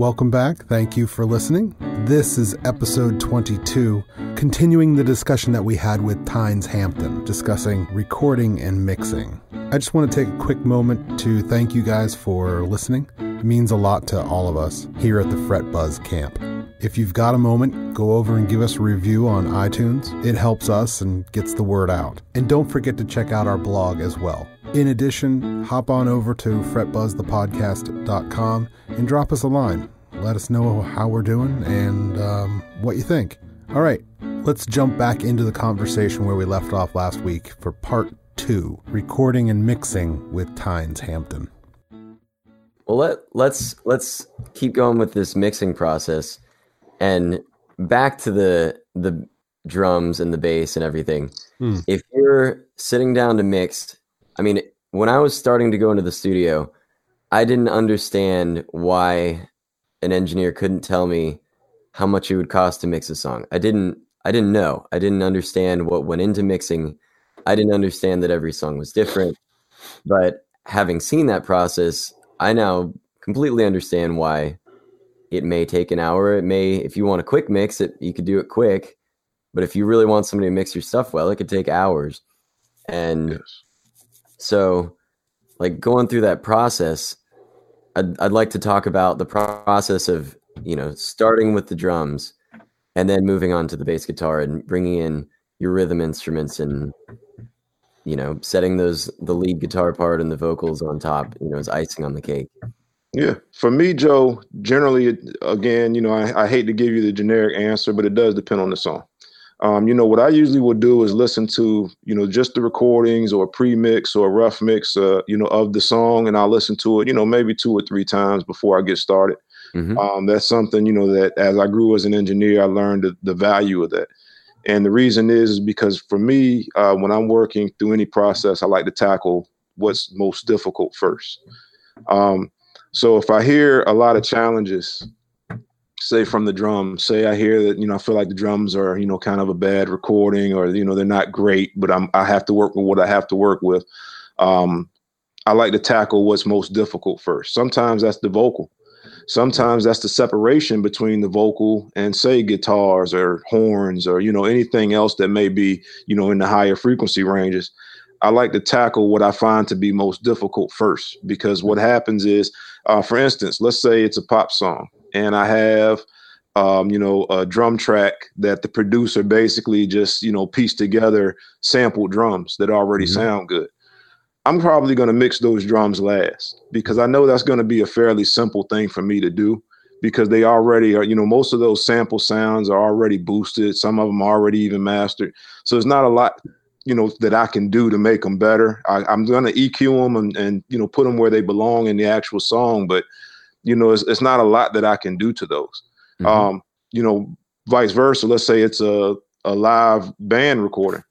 Welcome back. Thank you for listening. This is episode 22, continuing the discussion that we had with Tynes Hampton, discussing recording and mixing. I just want to take a quick moment to thank you guys for listening. It means a lot to all of us here at the Fret Buzz camp. If you've got a moment, go over and give us a review on iTunes. It helps us and gets the word out. And don't forget to check out our blog as well. In addition, hop on over to fretbuzzthepodcast.com and drop us a line. Let us know how we're doing and um, what you think. All right, let's jump back into the conversation where we left off last week for part two recording and mixing with Tynes Hampton. Well, let, let's let's keep going with this mixing process and back to the the drums and the bass and everything. Hmm. If you're sitting down to mix, I mean, when I was starting to go into the studio, I didn't understand why an engineer couldn't tell me how much it would cost to mix a song. I didn't I didn't know. I didn't understand what went into mixing. I didn't understand that every song was different. But having seen that process, I now completely understand why it may take an hour. It may, if you want a quick mix, it you could do it quick. But if you really want somebody to mix your stuff well, it could take hours. And Yes. So, like going through that process, I'd, I'd like to talk about the process of, you know, starting with the drums and then moving on to the bass guitar and bringing in your rhythm instruments and, you know, setting those, the lead guitar part and the vocals on top, you know, as icing on the cake. Yeah. For me, Joe, generally, again, you know, I, I hate to give you the generic answer, but it does depend on the song. Um, you know, what I usually will do is listen to, you know, just the recordings or pre-mix or a rough mix, uh, you know, of the song, and I'll listen to it, you know, maybe two or three times before I get started. Mhm. Um, that's something, you know, that as I grew as an engineer, I learned the, the value of that. And the reason is, is because for me, uh, when I'm working through any process, I like to tackle what's most difficult first. Um, so if I hear a lot of challenges, say from the drums, say I hear that, you know, I feel like the drums are, you know, kind of a bad recording or, you know, they're not great, but I'm, I have to work with what I have to work with. Um, I like to tackle what's most difficult first. Sometimes that's the vocal. Sometimes that's the separation between the vocal and say guitars or horns or, you know, anything else that may be, you know, in the higher frequency ranges. I like to tackle what I find to be most difficult first because what happens is, uh, for instance, let's say it's a pop song and I have, um, you know, a drum track that the producer basically just, you know, pieced together sampled drums that already Mhm. sound good. I'm probably going to mix those drums last because I know that's going to be a fairly simple thing for me to do because they already are, you know, most of those sample sounds are already boosted. Some of them are already even mastered. So it's not a lot, you know, that I can do to make them better. I, I'm going to EQ them and, and, you know, put them where they belong in the actual song. But, you know, it's, it's not a lot that I can do to those. Mhm. Um, you know, vice versa. Let's say it's a, a live band recording.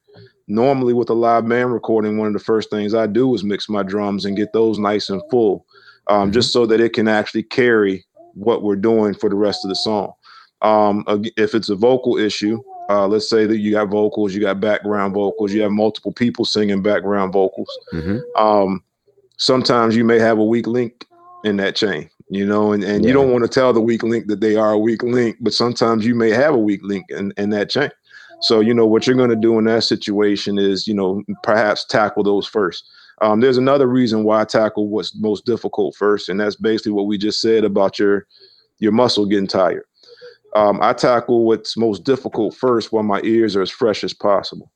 Normally, with a live band recording, one of the first things I do is mix my drums and get those nice and full, um, Mhm. just so that it can actually carry what we're doing for the rest of the song. Um, if it's a vocal issue, uh, let's say that you got vocals, you got background vocals, you have multiple people singing background vocals Mhm. um, sometimes you may have a weak link in that chain, you know, and, and you don't want to tell the weak link that they are a weak link, but sometimes you may have a weak link in, in that chain. So, you know, what you're going to do in that situation is, you know, perhaps tackle those first. Um, there's another reason why I tackle what's most difficult first, and that's basically what we just said about your your muscle getting tired. Um, I tackle what's most difficult first while my ears are as fresh as possible,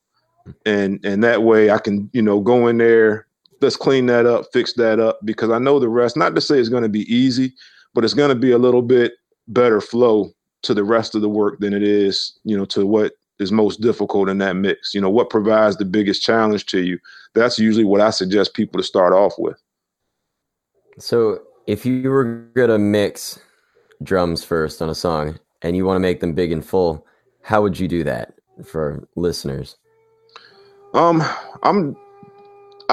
and and that way I can you know go in there, let's clean that up, fix that up, because I know the rest. Not to say it's going to be easy, but it's going to be a little bit better flow to the rest of the work than it is you know to what is most difficult in that mix. You know what provides the biggest challenge to you. That's usually what I suggest people to start off with. So if you were gonna mix drums first on a song and you want to make them big and full, how would you do that for listeners? Um, I'm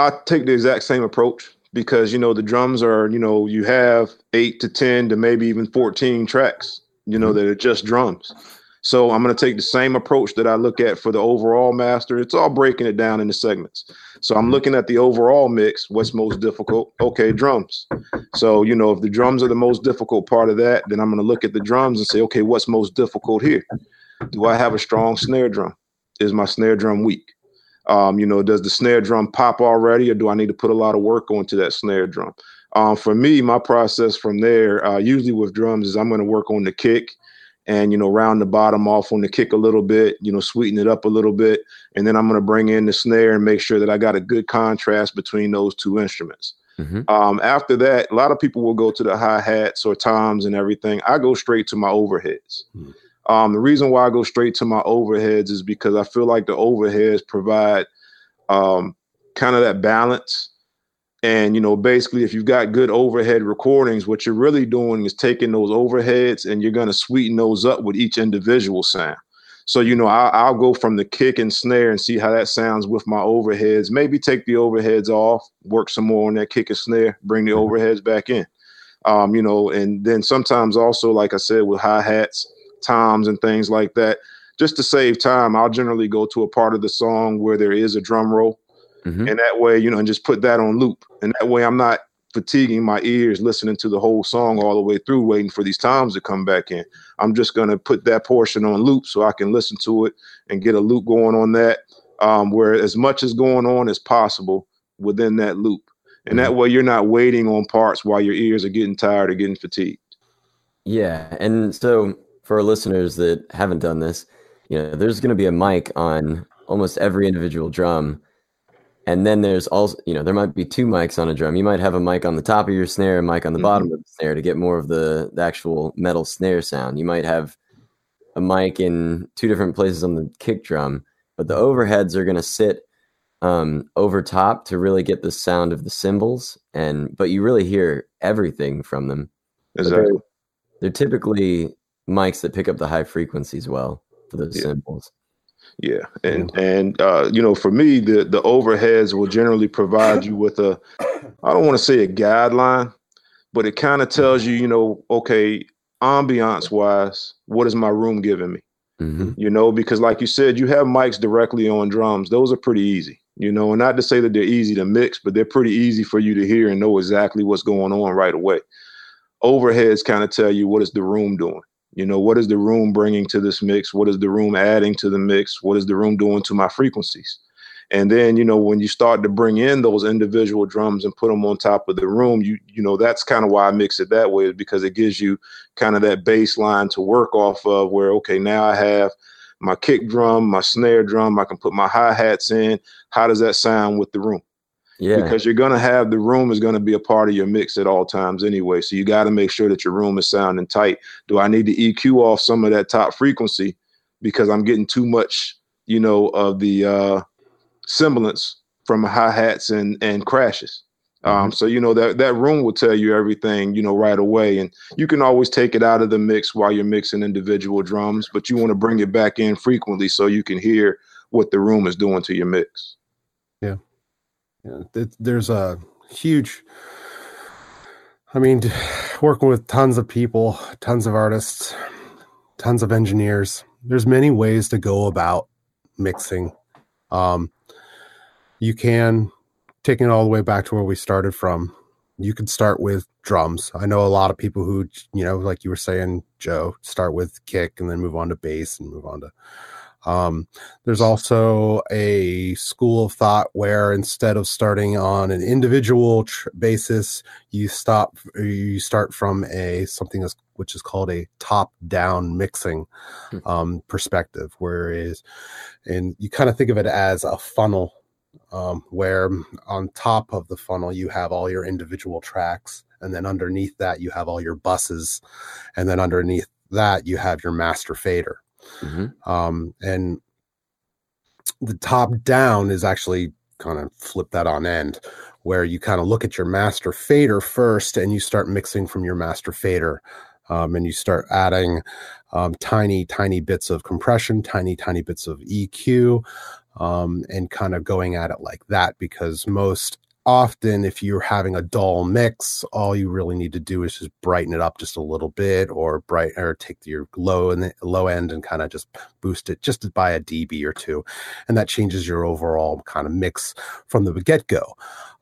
I take the exact same approach because you know the drums are you know you have eight to ten to maybe even fourteen tracks you know Mhm. that are just drums, So I'm going to take the same approach that I look at for the overall master. It's all breaking it down into segments. So I'm looking at the overall mix. What's most difficult? Okay, drums. So, you know, if the drums are the most difficult part of that, then I'm going to look at the drums and say, okay, what's most difficult here? Do I have a strong snare drum? Is my snare drum weak? Um, you know, does the snare drum pop already, or do I need to put a lot of work onto that snare drum? Um, for me, my process from there, uh, usually with drums, is I'm going to work on the kick and you know round the bottom off on the kick a little bit you know sweeten it up a little bit and then i'm going to bring in the snare and make sure that i got a good contrast between those two instruments mm-hmm. um, after that a lot of people will go to the hi-hats or toms and everything i go straight to my overheads mm-hmm. Um, the reason why i go straight to my overheads is because i feel like the overheads provide um, kind of that balance and you know, basically, if you've got good overhead recordings, what you're really doing is taking those overheads and you're going to sweeten those up with each individual sound. So you know, I'll, I'll, go from the kick and snare and see how that sounds with my overheads. Maybe take the overheads off, work some more on that kick and snare, bring the mm-hmm. overheads back in. Um, you know, and then sometimes also, like I said, with hi hats, toms, and things like that. Just to save time, I'll generally go to a part of the song where there is a drum roll Mm-hmm. And that way, you know, and just put that on loop. And that way I'm not fatiguing my ears listening to the whole song all the way through, waiting for these toms to come back in. I'm just going to put that portion on loop so I can listen to it and get a loop going on that, um, where as much is going on as possible within that loop. And that mm-hmm. way you're not waiting on parts while your ears are getting tired or getting fatigued. Yeah. And so for our listeners that haven't done this, you know, there's going to be a mic on almost every individual drum and then there's also, you know, there might be two mics on a drum. You might have a mic on the top of your snare, a mic on the mm-hmm. bottom of the snare to get more of the, the actual metal snare sound. You might have a mic in two different places on the kick drum, but the overheads are going to sit um, over top to really get the sound of the cymbals. And but you really hear everything from them. Exactly. They're, they're, typically mics that pick up the high frequencies well for those yeah. cymbals. Yeah, and and uh, you know, for me, the the overheads will generally provide you with a, I don't want to say a guideline, but it kind of tells you, you know, okay, ambiance wise, what is my room giving me? Mm-hmm. You know, because like you said, you have mics directly on drums; those are pretty easy. You know, and not to say that they're easy to mix, but they're pretty easy for you to hear and know exactly what's going on right away. Overheads kind of tell you what is the room doing. You know, what is the room bringing to this mix? What is the room adding to the mix? What is the room doing to my frequencies? And then, you know, when you start to bring in those individual drums and put them on top of the room, you you know, that's kind of why I mix it that way is because it gives you kind of that baseline to work off of where okay, now I have my kick drum, my snare drum, I can put my hi-hats in. How does that sound with the room? Yeah. Because you're going to have the room is going to be a part of your mix at all times anyway. So you got to make sure that your room is sounding tight. Do I need to EQ off some of that top frequency because I'm getting too much, you know, of the uh, semblance from hi hats and and crashes. Um, mm-hmm. so you know that that room will tell you everything, you know, right away, and you can always take it out of the mix while you're mixing individual drums, but you want to bring it back in frequently so you can hear what the room is doing to your mix. Yeah. There's a huge. I mean, working with tons of people, tons of artists, tons of engineers. There's many ways to go about mixing. Um, you can taking it all the way back to where we started from. You could start with drums. I know a lot of people who, you know, like you were saying, Joe, start with kick and then move on to bass and move on to um, there's also a school of thought where instead of starting on an individual tr- basis, you stop you start from a something that's, which is called a top-down mixing hmm. um, perspective, whereas and you kind of think of it as a funnel um, where on top of the funnel you have all your individual tracks and then underneath that you have all your buses and then underneath that you have your master fader Mm-hmm. Um, and the top down is actually kind of flip that on end where you kind of look at your master fader first and you start mixing from your master fader um, and you start adding um, tiny tiny bits of compression tiny tiny bits of eq um, and kind of going at it like that because most often if you're having a dull mix all you really need to do is just brighten it up just a little bit or bright or take your low and low end and kind of just boost it just by a db or two and that changes your overall kind of mix from the get-go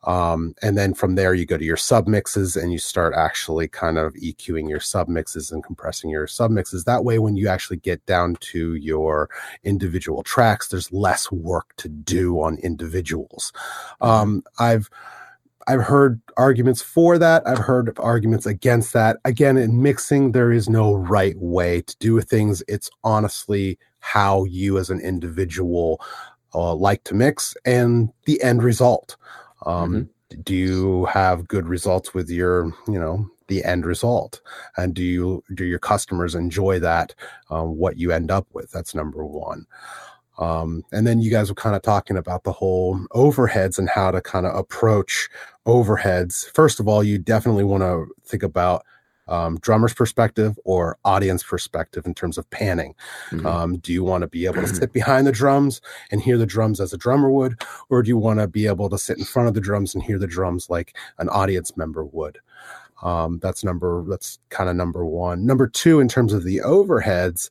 um, and then from there, you go to your submixes and you start actually kind of EQing your submixes and compressing your submixes. That way, when you actually get down to your individual tracks, there's less work to do on individuals. Mm-hmm. Um, I've I've heard arguments for that. I've heard arguments against that. Again, in mixing, there is no right way to do things. It's honestly how you as an individual uh, like to mix and the end result. Um, mm-hmm. Do you have good results with your, you know, the end result, and do you do your customers enjoy that? Um, what you end up with? That's number one. Um, and then you guys were kind of talking about the whole overheads and how to kind of approach overheads. First of all, you definitely want to think about um, drummer's perspective or audience perspective in terms of panning. Mm-hmm. Um, do you want to be able to sit behind the drums and hear the drums as a drummer would, or do you want to be able to sit in front of the drums and hear the drums like an audience member would? Um, that's number. That's kind of number one. Number two, in terms of the overheads,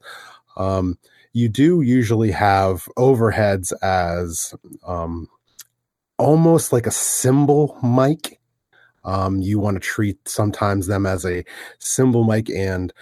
um, you do usually have overheads as um, almost like a cymbal mic um, you want to treat sometimes them as a cymbal mic and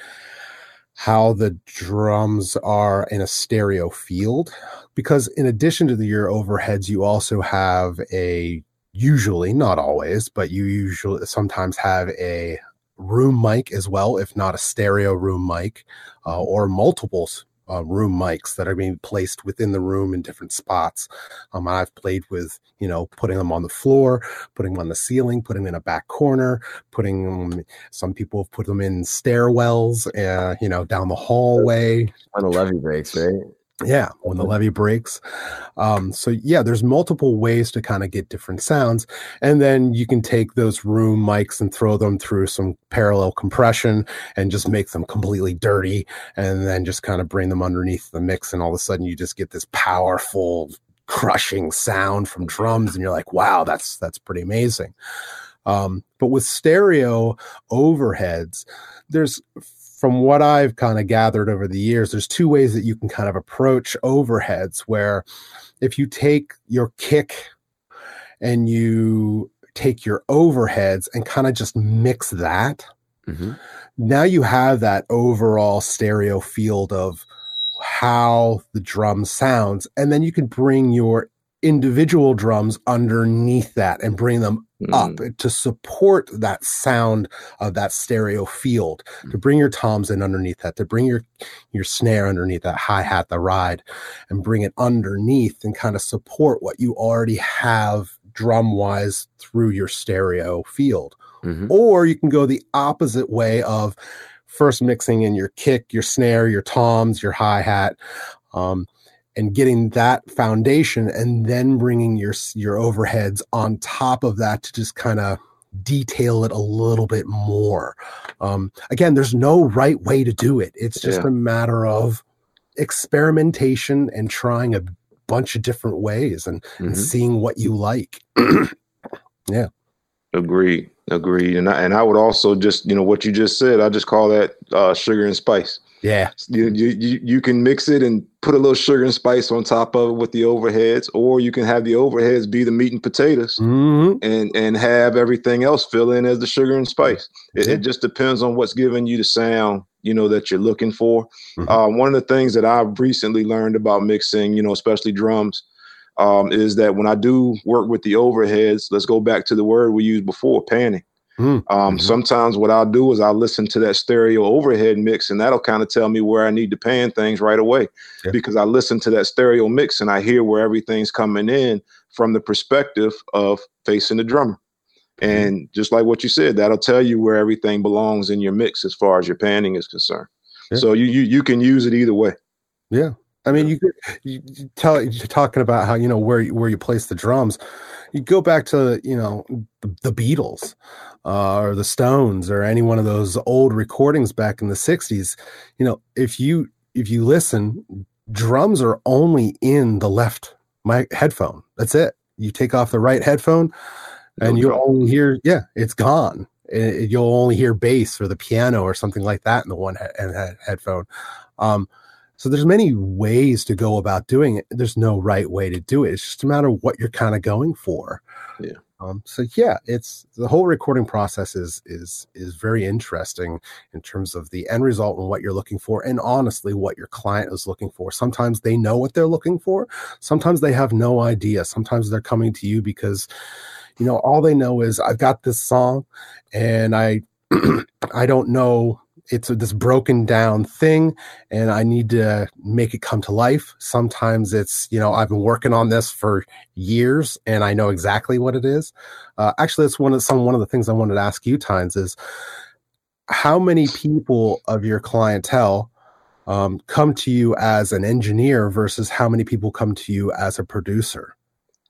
how the drums are in a stereo field. Because in addition to the, your overheads, you also have a usually, not always, but you usually sometimes have a room mic as well, if not a stereo room mic, uh, or multiples uh, room mics that are being placed within the room in different spots. Um, I've played with, you know, putting them on the floor, putting them on the ceiling, putting them in a back corner, putting them, some people have put them in stairwells, uh, you know, down the hallway. On the levee breaks, right? Yeah, when the levee breaks. Um, so yeah, there's multiple ways to kind of get different sounds, and then you can take those room mics and throw them through some parallel compression and just make them completely dirty, and then just kind of bring them underneath the mix, and all of a sudden you just get this powerful, crushing sound from drums, and you're like, wow, that's that's pretty amazing. Um, but with stereo overheads, there's from what I've kind of gathered over the years, there's two ways that you can kind of approach overheads where if you take your kick and you take your overheads and kind of just mix that, mm-hmm. now you have that overall stereo field of how the drum sounds. And then you can bring your individual drums underneath that and bring them mm. up to support that sound of that stereo field mm. to bring your toms in underneath that to bring your your snare underneath that hi-hat the ride and bring it underneath and kind of support what you already have drum wise through your stereo field mm-hmm. or you can go the opposite way of first mixing in your kick your snare your toms your hi-hat um, and getting that foundation and then bringing your your overheads on top of that to just kind of detail it a little bit more. Um, again there's no right way to do it. It's just yeah. a matter of experimentation and trying a bunch of different ways and, mm-hmm. and seeing what you like. Yeah. Agreed. Agreed. And I, and I would also just you know what you just said i just call that uh, sugar and spice yeah. You, you, you can mix it and put a little sugar and spice on top of it with the overheads, or you can have the overheads be the meat and potatoes mm-hmm. and, and have everything else fill in as the sugar and spice. It, it, just depends on what's giving you the sound, you know, that you're looking for. Mm-hmm. Uh, one of the things that I've recently learned about mixing, you know, especially drums, um, is that when I do work with the overheads, let's go back to the word we used before, panning. Mm, um, mm-hmm. Sometimes what I'll do is I'll listen to that stereo overhead mix, and that'll kind of tell me where I need to pan things right away yeah. because I listen to that stereo mix and I hear where everything's coming in from the perspective of facing the drummer. Mm-hmm. And just like what you said, that'll tell you where everything belongs in your mix as far as your panning is concerned. Yeah. So you, you you can use it either way. Yeah, I mean, you could you tell you're talking about how you know where where you place the drums. You go back to you know the, Beatles uh, or the Stones or any one of those old recordings back in the '60s. You know, if you if you listen, drums are only in the left my headphone. That's it. You take off the right headphone, and you'll only hear yeah it's gone it, you'll only hear bass or the piano or something like that in the one he- headphone um, so there's many ways to go about doing it. There's no right way to do it. It's just a matter of what you're kind of going for. Yeah. um, so yeah it's the whole recording process is is is very interesting in terms of the end result and what you're looking for and honestly what your client is looking for. Sometimes they know what they're looking for. Sometimes they have no idea. Sometimes they're coming to you because you know all they know is i've got this song and i i don't know it's this broken down thing and i need to make it come to life. Sometimes it's you know i've been working on this for years and i know exactly what it is. Uh, actually that's one of some one of the things i wanted to ask you Tynes is how many people of your clientele um, come to you as an engineer versus how many people come to you as a producer?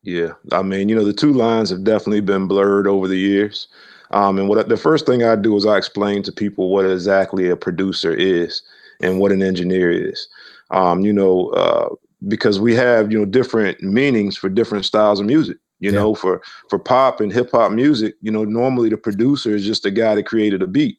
Yeah, I mean, you know, the two lines have definitely been blurred over the years. Um, and what the first thing I do is I explain to people what exactly a producer is and what an engineer is. Um, you know, uh, because we have you know different meanings for different styles of music. You Yeah. know, for for pop and hip hop music, you know, normally the producer is just the guy that created a beat.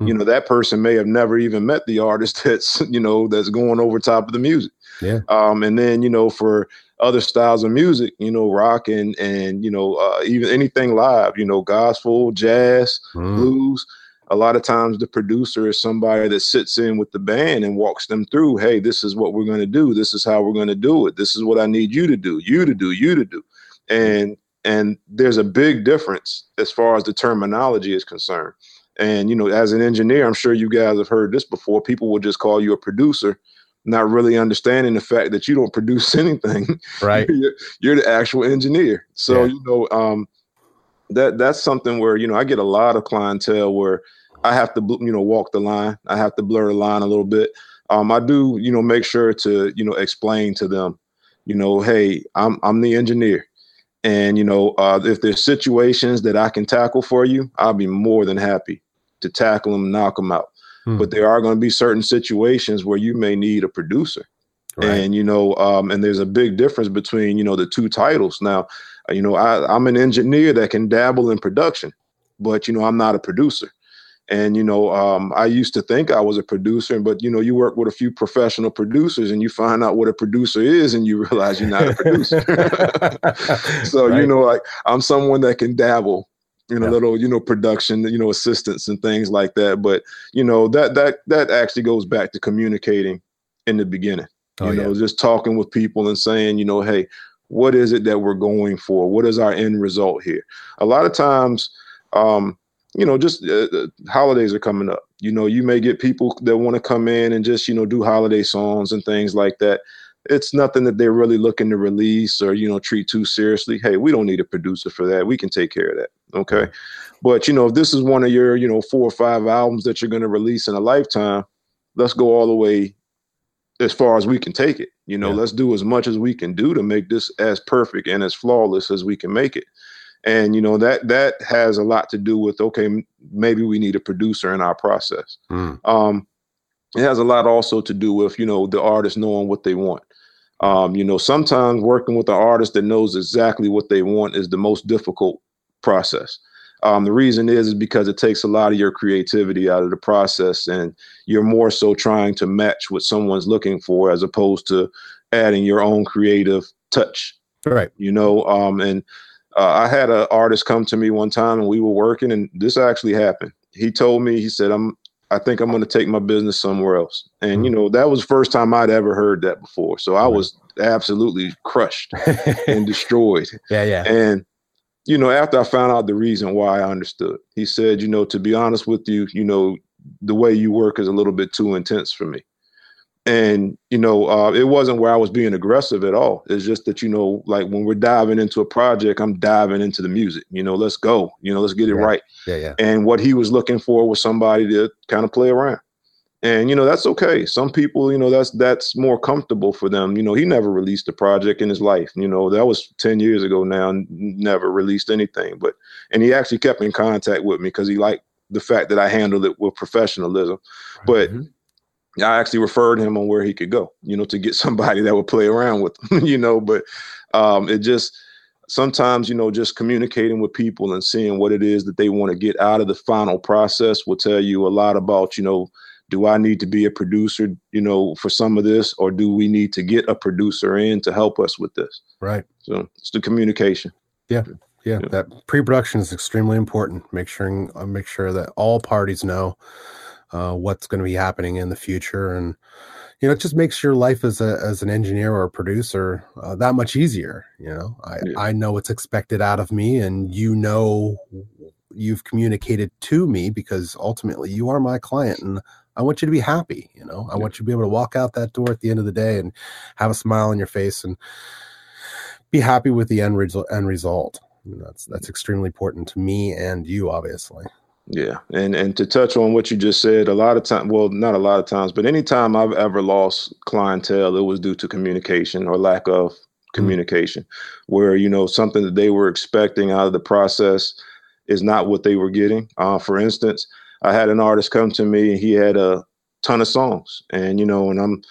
You Hmm. know, that person may have never even met the artist that's you know that's going over top of the music. Yeah. Um, and then you know for other styles of music, you know, rock and and you know uh, even anything live, you know, gospel, jazz, Mm, blues. A lot of times the producer is somebody that sits in with the band and walks them through, hey, this is what we're going to do. This is how we're going to do it. This is what I need you to do, you to do, you to do. And and there's a big difference as far as the terminology is concerned. And you know, as an engineer, I'm sure you guys have heard this before. People will just call you a producer, not really understanding the fact that you don't produce anything right you're, you're the actual engineer. So Yeah. you know um, that that's something where you know I get a lot of clientele where I have to you know walk the line. I have to blur the line a little bit. Um, I do you know make sure to you know explain to them, you know, hey, I'm I'm the engineer, and you know uh, if there's situations that I can tackle for you, I'll be more than happy to tackle them, knock them out. Hmm. But there are going to be certain situations where you may need a producer. Right. And you know um, and there's a big difference between you know the two titles. Now uh, you know I, i'm an engineer that can dabble in production but you know i'm not a producer. And you know um, i used to think i was a producer but you know you work with a few professional producers and you find out what a producer is and you realize you're not a producer. So you know like i'm someone that can dabble in Yeah. a little you know production you know assistance and things like that. But you know that that that actually goes back to communicating in the beginning you Oh, yeah. know just talking with people and saying you know hey what is it that we're going for? What is our end result here? A lot of times um you know just uh, uh, holidays are coming up. You know you may get people that want to come in and just you know do holiday songs and things like that it's nothing that they're really looking to release or you know treat too seriously hey we don't need a producer for that we can take care of that okay but you know if this is one of your you know four or five albums that you're going to release in a lifetime let's go all the way as far as we can take it. You know, Yeah. let's do as much as we can do to make this as perfect and as flawless as we can make it. And you know that that has a lot to do with okay, maybe we need a producer in our process. Mm, Um, it has a lot also to do with you know the artist knowing what they want. Um, you know, sometimes working with an artist that knows exactly what they want is the most difficult process. Um, the reason is is because it takes a lot of your creativity out of the process, and you're more so trying to match what someone's looking for as opposed to adding your own creative touch. Right. You know um and uh, i had an artist come to me one time and we were working and this actually happened. He told me he said i'm i think i'm going to take my business somewhere else. And you mm-hmm. know that was the first time i'd ever heard that before. So i was absolutely crushed and destroyed. Yeah yeah. And you know after i found out the reason why i understood. He said you know to be honest with you you know the way you work is a little bit too intense for me and you know uh, it wasn't where i was being aggressive at all. It's just that you know like when we're diving into a project i'm diving into the music you know let's go you know let's get it Yeah. right. Yeah yeah. And what he was looking for was somebody to kind of play around. And you know that's okay. Some people you know that's that's more comfortable for them. You know he never released a project in his life you know that was 10 years ago now never released anything. But and he actually kept in contact with me because he liked the fact that i handled it with professionalism. But Mhm. I actually referred him on where he could go, you know, to get somebody that would play around with him, you know. But um, it just sometimes you know just communicating with people and seeing what it is that they want to get out of the final process will tell you a lot about you know do I need to be a producer, you know, for some of this, or do we need to get a producer in to help us with this? Right. So it's the communication. Yeah. Yeah. yeah. That pre-production is extremely important. Make sure, uh, make sure that all parties know uh, what's going to be happening in the future. And, you know, it just makes your life as a, as an engineer or a producer uh, that much easier. You know, I, yeah. I know what's expected out of me and you know, you've communicated to me because ultimately you are my client and I want you to be happy. You know, I yeah. want you to be able to walk out that door at the end of the day and have a smile on your face and be happy with the end, result. end result. And that's that's extremely important to me and you, obviously. Yeah, and and to touch on what you just said, a lot of time, well, not a lot of times, but anytime I've ever lost clientele, it was due to communication or lack of mm-hmm. communication, mm-hmm. where you know something that they were expecting out of the process is not what they were getting. Uh, for instance, I had an artist come to me and he had a ton of songs, and you know, and I'm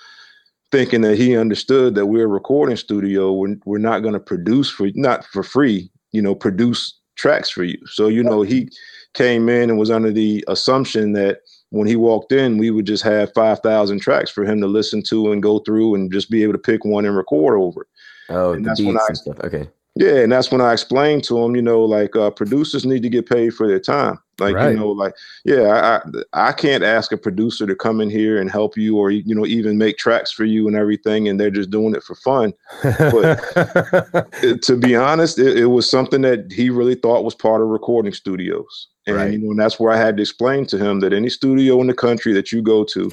thinking that he understood that we're a recording studio. We're we're not going to produce for not for free, you know, produce tracks for you. So you know, he came in and was under the assumption that when he walked in, we would just have five thousand tracks for him to listen to and go through and just be able to pick one and record over. Oh, and that's when I, stuff. Okay. Yeah, and that's when I explained to him, you know, like uh, producers need to get paid for their time. Like right. you know, like yeah, I I can't ask a producer to come in here and help you, or you know, even make tracks for you and everything, and they're just doing it for fun. But to be honest, it, it, was something that he really thought was part of recording studios, and right. you know, and that's where I had to explain to him that any studio in the country that you go to,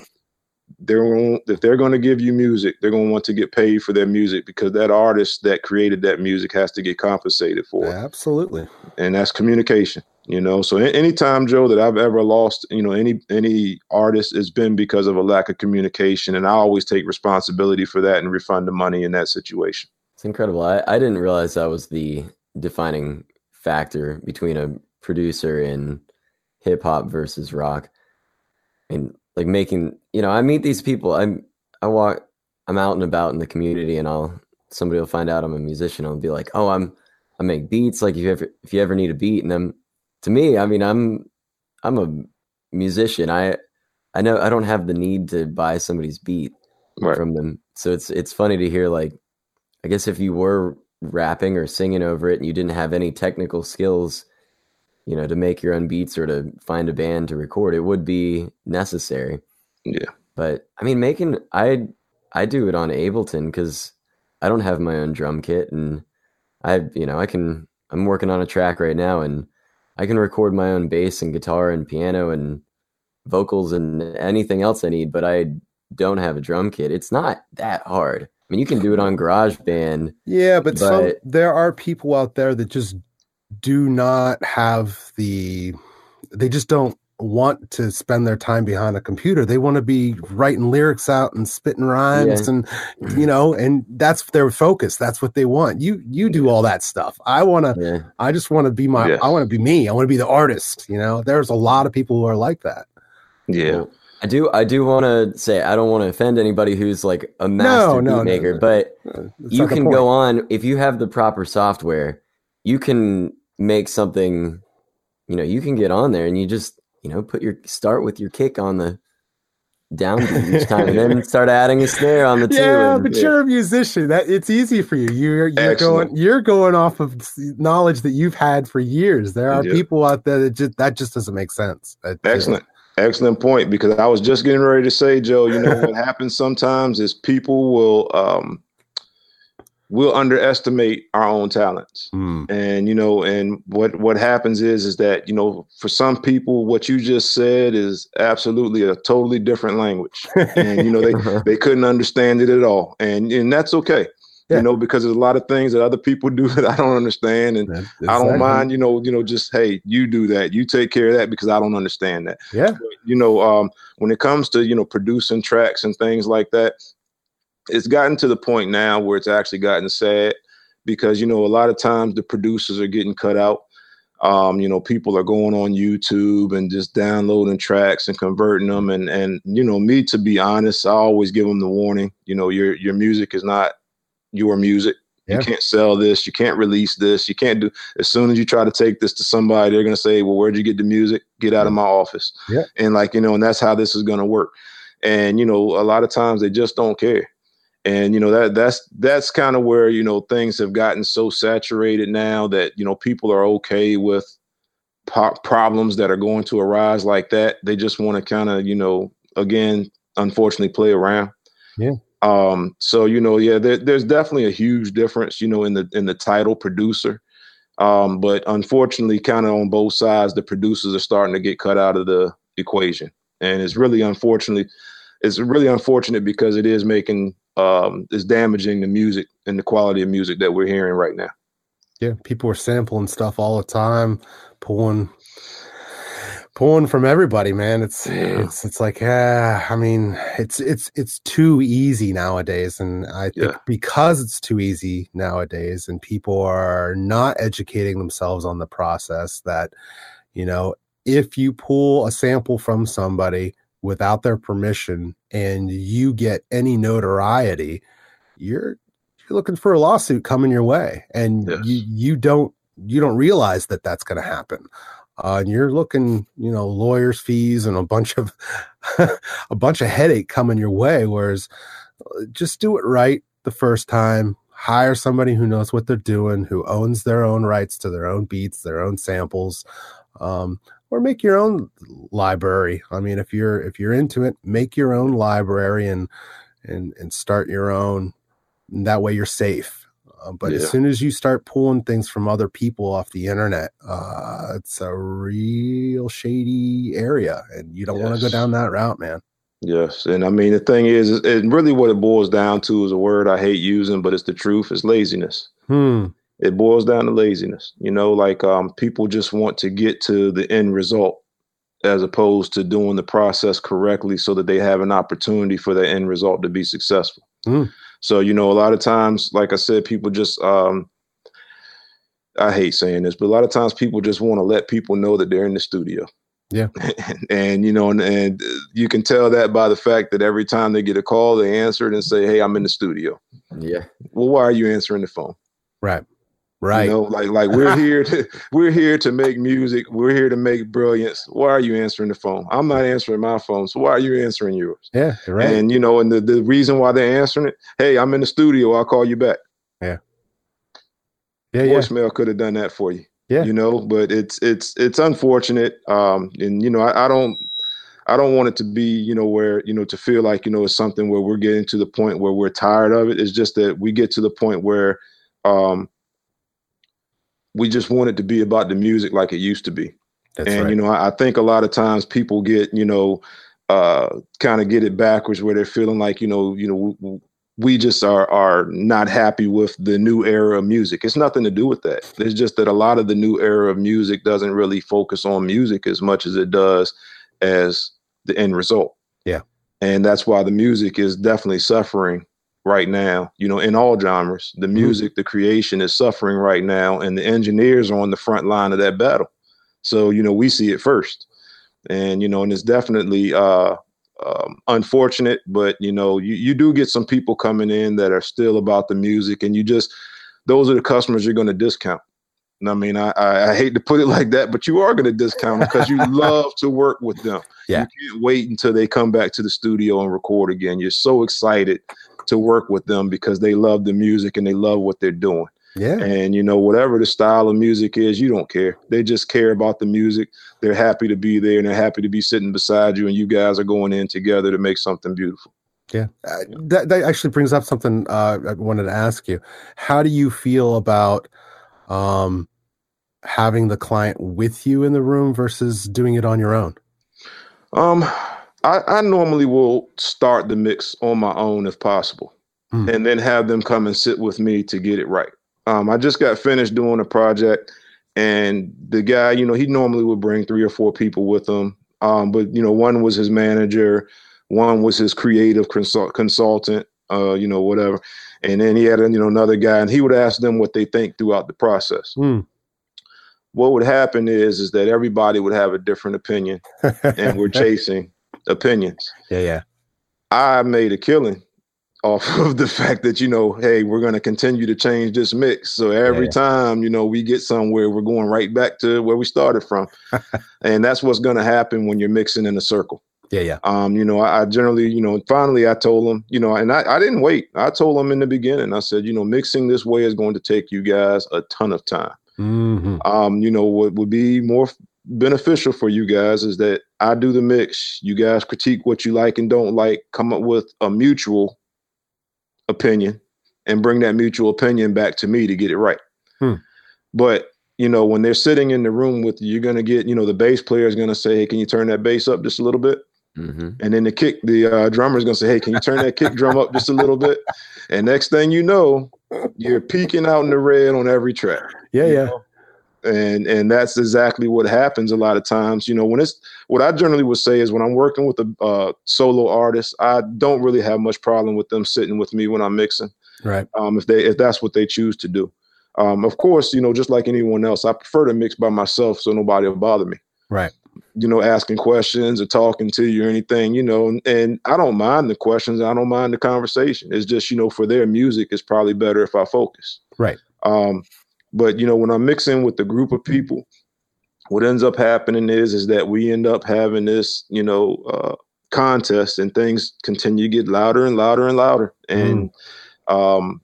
they're going if they're going to give you music, they're going to want to get paid for their music because that artist that created that music has to get compensated for it. Absolutely, and that's communication you know? So anytime joe that i've ever lost you know any any artist has been because of a lack of communication. And i always take responsibility for that and refund the money in that situation. It's incredible. I, I didn't realize that was the defining factor between a producer in hip-hop versus rock and like making you know i meet these people i'm i walk i'm out and about in the community and i'll somebody will find out i'm a musician i'll be like oh i'm i make beats like if you ever if you ever need a beat and then to me, I mean, I'm I'm a musician. I I know I don't have the need to buy somebody's beat right. from them. So it's it's funny to hear like I guess if you were rapping or singing over it and you didn't have any technical skills, you know, to make your own beats or to find a band to record, it would be necessary. Yeah. But I mean, making I I do it on Ableton because I don't have my own drum kit and I you know I can I'm working on a track right now and I can record my own bass and guitar and piano and vocals and anything else I need, but I don't have a drum kit. It's not that hard. I mean, you can do it on GarageBand. Yeah, but, but some, there are people out there that just do not have the. They just don't want to spend their time behind a computer. They want to be writing lyrics out and spitting rhymes yeah. and mm-hmm. you know, and that's their focus. That's what they want. You you do all that stuff. I want to yeah. I just want to be my yeah. I want to be me. I want to be the artist, you know. There's a lot of people who are like that. Yeah. I do I do want to say I don't want to offend anybody who's like a master no, no, beat maker, no, but you can go on if you have the proper software, you can make something you know, you can get on there and you just you know, put your start with your kick on the downbeat each time, and then start adding a snare on the two. Yeah, and, but yeah. you're a musician. That it's easy for you. You're you're going you're going off of knowledge that you've had for years. There are people out there that just that just doesn't make sense. That, Excellent. Excellent point because I was just getting ready to say, Joe, you know what happens sometimes is people will um we'll underestimate our own talents. Mm. and you know and what what happens is is that you know for some people what you just said is absolutely a totally different language. And you know they they couldn't understand it at all. And and that's okay yeah. you know because there's a lot of things that other people do that I don't understand. And exactly. I don't mind you know you know just hey you do that. You take care of that because I don't understand that. Yeah. You know um when it comes to you know producing tracks and things like that it's gotten to the point now where it's actually gotten sad because you know a lot of times the producers are getting cut out um, you know people are going on youtube and just downloading tracks and converting them and and you know me to be honest i always give them the warning you know your your music is not your music Yeah. You can't sell this. You can't release this. You can't do. As soon as you try to take this to somebody, they're going to say, "Well, where'd you get the music? Get out of my office." Yeah. And like you know, and that's how this is going to work. And you know, a lot of times they just don't care. And you know that that's that's kind of where you know things have gotten so saturated now that you know people are okay with po- problems that are going to arise like that. They just want to kind of you know again, unfortunately, play around. Yeah. Um, so you know, yeah, there, there's definitely a huge difference, you know, in the in the title producer. Um, but unfortunately, kind of on both sides, the producers are starting to get cut out of the equation, and it's really unfortunately, it's really unfortunate because it is making um, is damaging the music and the quality of music that we're hearing right now. Yeah, people are sampling stuff all the time, pulling pulling from everybody, man. It's yeah. it's it's like yeah. I mean, it's it's it's too easy nowadays, and I think yeah. because it's too easy nowadays, and people are not educating themselves on the process that you know if you pull a sample from somebody without their permission and you get any notoriety, you're you're looking for a lawsuit coming your way, and yes. you you don't you don't realize that that's going to happen uh, and you're looking, you know, lawyers' fees and a bunch of a bunch of headache coming your way. Whereas, uh, just do it right the first time. Hire somebody who knows what they're doing, who owns their own rights to their own beats, their own samples, um, or make your own library. I mean, if you're if you're into it, make your own library and and and start your own. And that way, you're safe uh, but yeah. as soon as you start pulling things from other people off the internet, uh, it's a real shady area, and you don't yes. want to go down that route, man. Yes, and I mean the thing is, it really what it boils down to is a word I hate using, but it's the truth. Is laziness. Hmm. It boils down to laziness. You know, like um, people just want to get to the end result as opposed to doing the process correctly so that they have an opportunity for the end result to be successful. Hmm. So, you know, a lot of times, like I said, people just, um, I hate saying this, but a lot of times people just want to let people know that they're in the studio. Yeah. And, and you know, and, and, you can tell that by the fact that every time they get a call, they answer it and say, Hey, I'm in the studio. Yeah. Well, why are you answering the phone? Right. Right. You know, like like we're here to we're here to make music. We're here to make brilliance. Why are you answering the phone? I'm not answering my phone. So why are you answering yours? Yeah, right. And you know, and the, the reason why they're answering it, hey, I'm in the studio, I'll call you back. Yeah. Yeah, Voicemail yeah. could have done that for you. Yeah. You know, but it's it's it's unfortunate. Um, and you know, I, I don't I don't want it to be, you know, where, you know, to feel like, you know, it's something where we're getting to the point where we're tired of it. It's just that we get to the point where um we just want it to be about the music like it used to be. That's and right. you know, I, I, think a lot of times people get, you know, uh, kind of get it backwards where they're feeling like, you know, you know, we, we just are are not happy with the new era of music. It's nothing to do with that. It's just that a lot of the new era of music doesn't really focus on music as much as it does as the end result. Yeah. And that's why the music is definitely suffering right now, you know, in all genres. The mm-hmm. music, mm-hmm. the creation is suffering right now, and the engineers are on the front line of that battle. So, you know, we see it first. And, you know, and it's definitely uh, um, unfortunate, but, you know, you, you do get some people coming in that are still about the music, and you just, those are the customers you're going to discount. And I mean, I, I, I, hate to put it like that, but you are going to discount them because you love to work with them. Yeah. You can't wait until they come back to the studio and record again. You're so excited to work with them because they love the music and they love what they're doing. Yeah. And you know, whatever the style of music is, you don't care. They just care about the music. They're happy to be there and they're happy to be sitting beside you and you guys are going in together to make something beautiful. Yeah. Uh, that, that actually brings up something uh, I wanted to ask you. How do you feel about um, having the client with you in the room versus doing it on your own? Um, I, I normally will start the mix on my own if possible, hmm. and then have them come and sit with me to get it right. Um, I just got finished doing a project, and the guy, you know, he normally would bring three or four people with him. Um, but you know, one was his manager, one was his creative consult- consultant, uh, you know, whatever, and then he had you know another guy, and he would ask them what they think throughout the process. Hmm what would happen is is that everybody would have a different opinion and we're chasing opinions. Yeah, yeah. I made a killing off of the fact that you know, hey, we're going to continue to change this mix. So every yeah. time you know we get somewhere, we're going right back to where we started from, and that's what's going to happen when you're mixing in a circle. Yeah, yeah. Um, you know, I, I generally, you know, finally I told them, you know, and I, I didn't wait. I told them in the beginning, I said, you know, mixing this way is going to take you guys a ton of time. hmm Um, you know, what would be more beneficial for you guys is that I do the mix. You guys critique what you like and don't like, come up with a mutual opinion and bring that mutual opinion back to me to get it right. Hmm. But you know, when they're sitting in the room with you, you're gonna get, you know, the bass player is gonna say, Hey, can you turn that bass up just a little bit? hmm And then the kick, the uh, drummer is gonna say, "Hey, can you turn that kick drum up just a little bit?" And next thing you know, you're peeking out in the red on every track. Yeah, yeah. know? And and that's exactly what happens a lot of times. You know, when it's what I generally would say is when I'm working with a uh, solo artist, I don't really have much problem with them sitting with me when I'm mixing. Right. Um, if they if that's what they choose to do. Um, of course, you know, just like anyone else, I prefer to mix by myself so nobody will bother me Right. you know, asking questions or talking to you or anything, you know, and, I don't mind the questions. I don't mind the conversation. It's just, you know, for their music, it's probably better if I focus. Right. Um, but you know, when I'm mixing with a group of people, what ends up happening is, is that we end up having this, you know, uh, contest and things continue to get louder and louder and louder. And, um,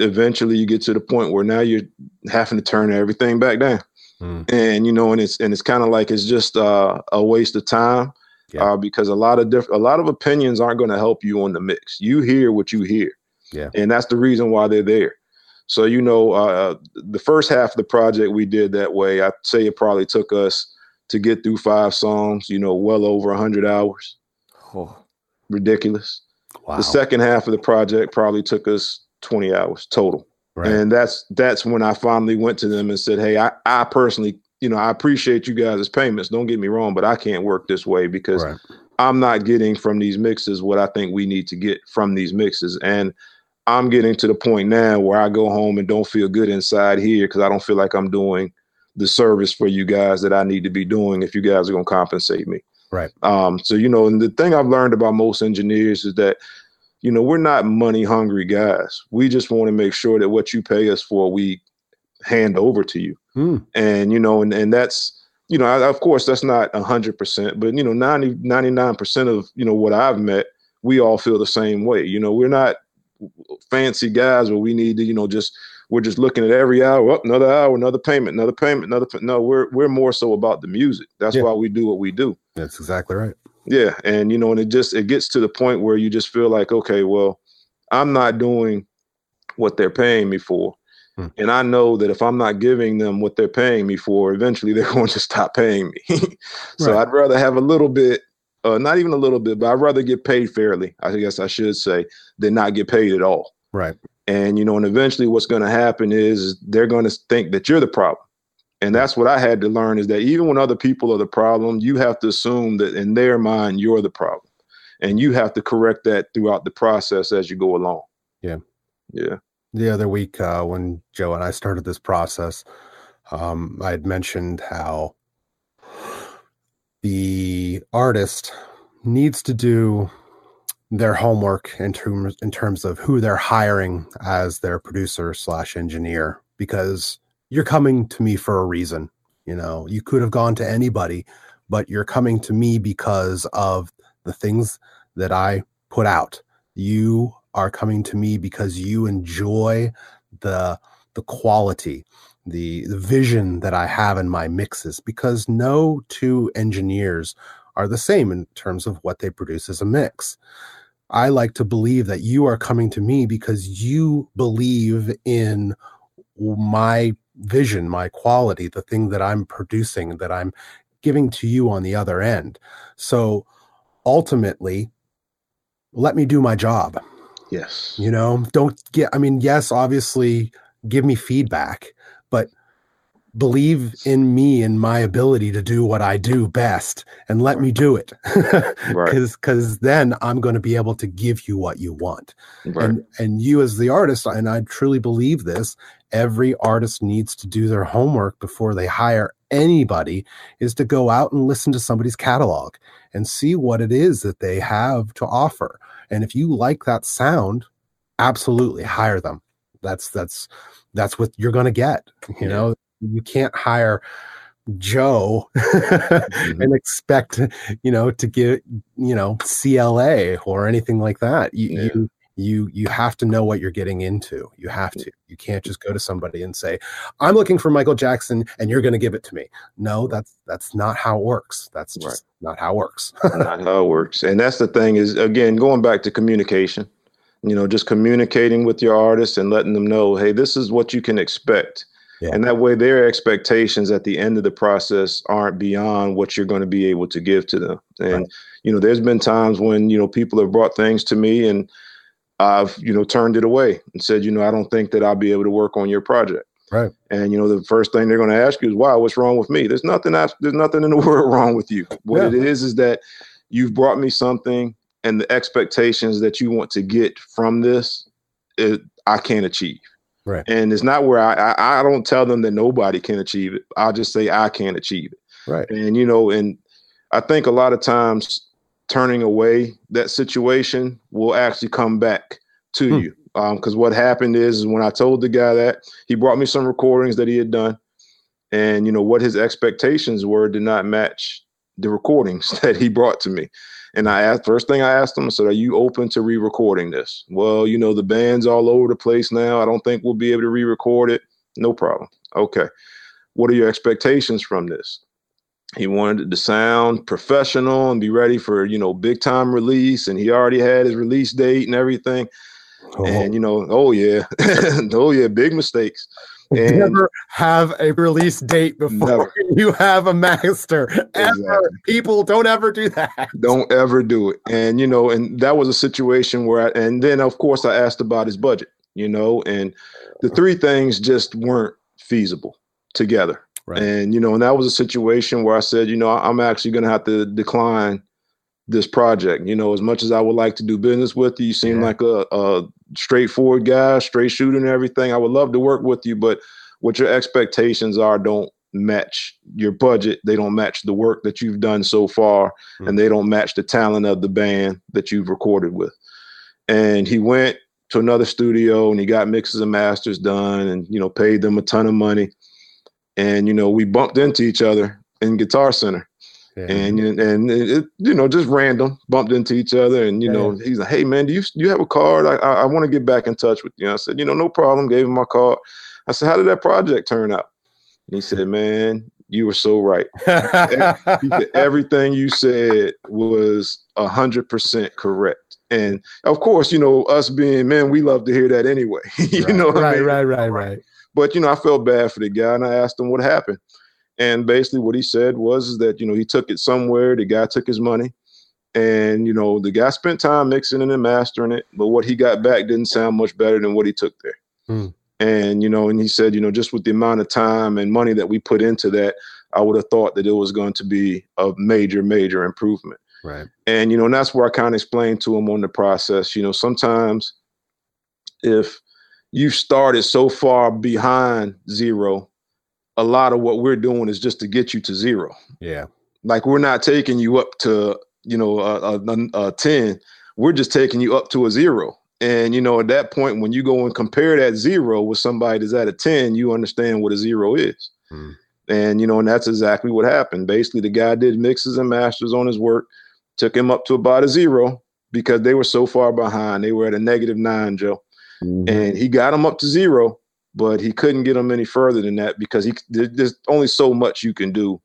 eventually you get to the point where now you're having to turn everything back down Mm. and you know, and it's and it's kind of like it's just uh, a waste of time Yeah. uh, because a lot of different, a lot of opinions aren't going to help you on the mix. You hear what you hear, Yeah. and that's the reason why they're there. So you know, uh, the first half of the project we did that way. I'd say it probably took us to get through five songs. You know, well over hundred hours. Oh, Ridiculous. Wow. The second half of the project probably took us twenty hours total. right. And that's that's when I finally went to them and said, "Hey, I, I personally, you know, I appreciate you guys' as payments. Don't get me wrong, but I can't work this way because right. I'm not getting from these mixes what I think we need to get from these mixes. And I'm getting to the point now where I go home and don't feel good inside here because I don't feel like I'm doing the service for you guys that I need to be doing if you guys are going to compensate me. Right. Um, so, you know, and the thing I've learned about most engineers is that, you know, we're not money hungry guys. We just want to make sure that what you pay us for, we hand over to you Mm. and you know and, and that's you know I, of course that's not 100% but you know 90 99% of you know what i've met we all feel the same way you know we're not fancy guys where we need to you know just we're just looking at every hour up another hour another payment another payment another no we're we're more so about the music that's Yeah. why we do what we do That's exactly right. yeah and you know and it just it gets to the point where you just feel like okay well i'm not doing what they're paying me for Hmm. and i know that if i'm not giving them what they're paying me for eventually they're going to stop paying me so Right. i'd rather have a little bit uh, not even a little bit but i'd rather get paid fairly i guess i should say than not get paid at all. Right. and you know and eventually what's going to happen is they're going to think that you're the problem. And that's what i had to learn is that even when other people are the problem you have to assume that in their mind you're the problem. And you have to correct that throughout the process as you go along. Yeah. yeah. The other week uh, when Joe and I started this process, um, I had mentioned how the artist needs to do their homework in terms in terms of who they're hiring as their producer slash engineer because you're coming to me for a reason. You know, you could have gone to anybody, but you're coming to me because of the things that I put out. You are coming to me because you enjoy the the quality, the the vision that I have in my mixes because no two engineers are the same in terms of what they produce as a mix. I like to believe that you are coming to me because you believe in my vision, my quality, the thing that I'm producing, that I'm giving to you on the other end. So ultimately, let me do my job. yes You know, don't get, I mean, yes, obviously give me feedback, believe in me and my ability to do what I do best and let me do it. Cause, cause then I'm going to be able to give you what you want. right And, and you as the artist, and I truly believe this, every artist needs to do their homework before they hire anybody is to go out and listen to somebody's catalog and see what it is that they have to offer. And if you like that sound, absolutely hire them. That's that's that's what you're going to get. You yeah. know, you can't hire Joe mm-hmm. and expect you know to get you know CLA or anything like that. You, yeah. you you you have to know what you're getting into you have to you can't just go to somebody and say i'm looking for michael jackson and you're going to give it to me no that's that's not how it works that's just right. not how it works not how it works and that's the thing is again going back to communication you know just communicating with your artists and letting them know hey this is what you can expect yeah. and that way their expectations at the end of the process aren't beyond what you're going to be able to give to them and right. you know there's been times when you know people have brought things to me and I've, you know, turned it away and said, you know, I don't think that I'll be able to work on your project. Right. And you know, the first thing they're going to ask you is, "Wow, what's wrong with me?" There's nothing. I, There's nothing in the world wrong with you. What yeah. it is is that you've brought me something, and the expectations that you want to get from this, it, I can't achieve. Right. And it's not where I, I I don't tell them that nobody can achieve it. I'll just say I can't achieve it. Right. And you know, and I think a lot of times turning away that situation will actually come back to hmm. you. Because um, what happened is, is when I told the guy that he brought me some recordings that he had done, and you know what his expectations were did not match the recordings that he brought to me. And I asked first thing I asked them, I said, "Are you open to re-recording this?" Well, you know the band's all over the place now. I don't think we'll be able to re-record it. No problem. Okay. What are your expectations from this? he wanted it to sound professional and be ready for you know big time release and he already had his release date and everything oh. and you know oh yeah oh yeah big mistakes and never have a release date before never. you have a master. Ever. People don't ever do that. Don't ever do it. And you know and that was a situation where I, and then of course i asked about his budget you know and the uh-huh. three things just weren't feasible together. Right. And you know, and that was a situation where I said, you know, I'm actually going to have to decline this project. You know, as much as I would like to do business with you, you seem yeah. like a, a straightforward guy, straight shooter, and everything. I would love to work with you, but what your expectations are don't match your budget. They don't match the work that you've done so far, mm-hmm. and they don't match the talent of the band that you've recorded with. And he went to another studio and he got mixes and masters done, and you know, paid them a ton of money and you know we bumped into each other in Guitar Center. Yeah. And and it, you know just random bumped into each other and you yeah. know he's like hey man do you do you have a card I I, I want to get back in touch with you I said you know no problem gave him my card I said how did that project turn out and he said man you were so right everything you said was a hundred percent correct and of course you know us being men we love to hear that anyway you right. know right, I mean? right right right but you know, I felt bad for the guy, and I asked him what happened. And basically, what he said was that you know he took it somewhere. The guy took his money, and you know the guy spent time mixing it and mastering it, but what he got back didn't sound much better than what he took there. Hmm. And you know, and he said, you know, just with the amount of time and money that we put into that, I would have thought that it was going to be a major, major improvement. Right. And you know, and that's where I kind of explained to him on the process. You know, sometimes if you've started so far behind zero. A lot of what we're doing is just to get you to zero. Yeah. Like we're not taking you up to, you know, a, a, a 10. We're just taking you up to a zero. And, you know, at that point, when you go and compare that zero with somebody that's at a 10, you understand what a zero is. Mm. And, you know, and that's exactly what happened. Basically, the guy did mixes and masters on his work, took him up to about a zero because they were so far behind. They were at a negative nine, Joe. Mm-hmm. And he got him up to zero, but he couldn't get them any further than that because he there's only so much you can do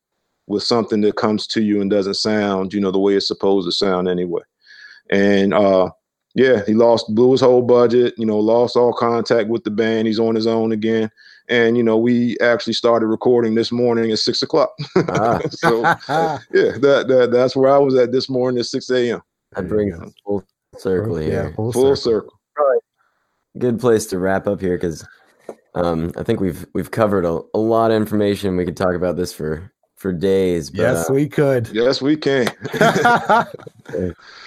with something that comes to you and doesn't sound, you know, the way it's supposed to sound anyway. And uh yeah, he lost blew his whole budget, you know, lost all contact with the band. He's on his own again. And you know, we actually started recording this morning at six o'clock. Ah. so yeah, that, that that's where I was at this morning at six a.m. That brings us full circle here. Yeah, full, full circle. circle good place to wrap up here because um, I think we've we've covered a, a lot of information. We could talk about this for for days. But, yes, uh, we could. Yes, we can.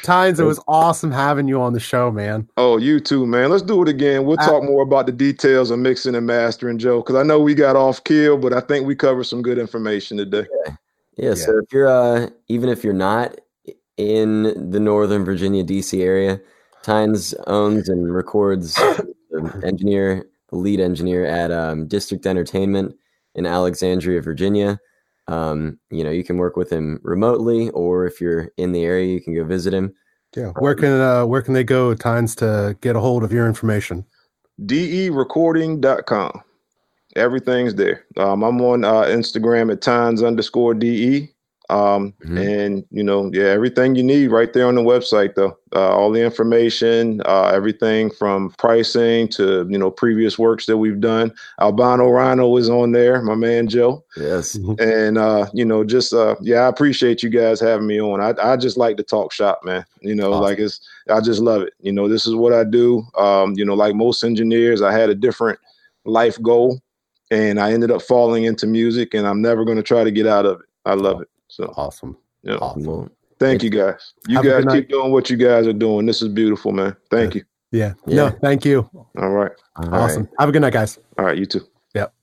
Tynes, it was awesome having you on the show, man. oh, you too, man. Let's do it again. We'll Uh, talk more about the details of mixing and mastering, Joe, because I know we got off kill, but I think we covered some good information today. Yeah, so if you're uh even if you're not in the Northern Virginia DC area, Tynes owns and records engineer, the lead engineer at um, District Entertainment in Alexandria, Virginia. Um, you know, you can work with him remotely, or if you're in the area, you can go visit him. Yeah. Where can uh where can they go, Tynes, to get a hold of your information? derecording.com. Everything's there. Um, I'm on uh, Instagram at tynes underscore de. Um, Mhm. and you know, yeah, everything you need right there on the website, though. Uh, all the information, uh, everything from pricing to you know previous works that we've done. Albano Rhino is on there, my man Joe, Yes, and uh, you know, just uh, yeah, I appreciate you guys having me on. I I just like to talk shop, man. You know, Awesome. like it's I just love it. You know, this is what I do. Um, you know, like most engineers, I had a different life goal, and I ended up falling into music, and I'm never going to try to get out of it. I love it. So, Awesome. yeah. Awesome. well, thank you guys. You guys keep doing what you guys are doing. This is beautiful, man. Thank you. Yeah. Yeah. No, thank you. All right. all right. awesome. Have a good night, guys. All right. You too. Yep.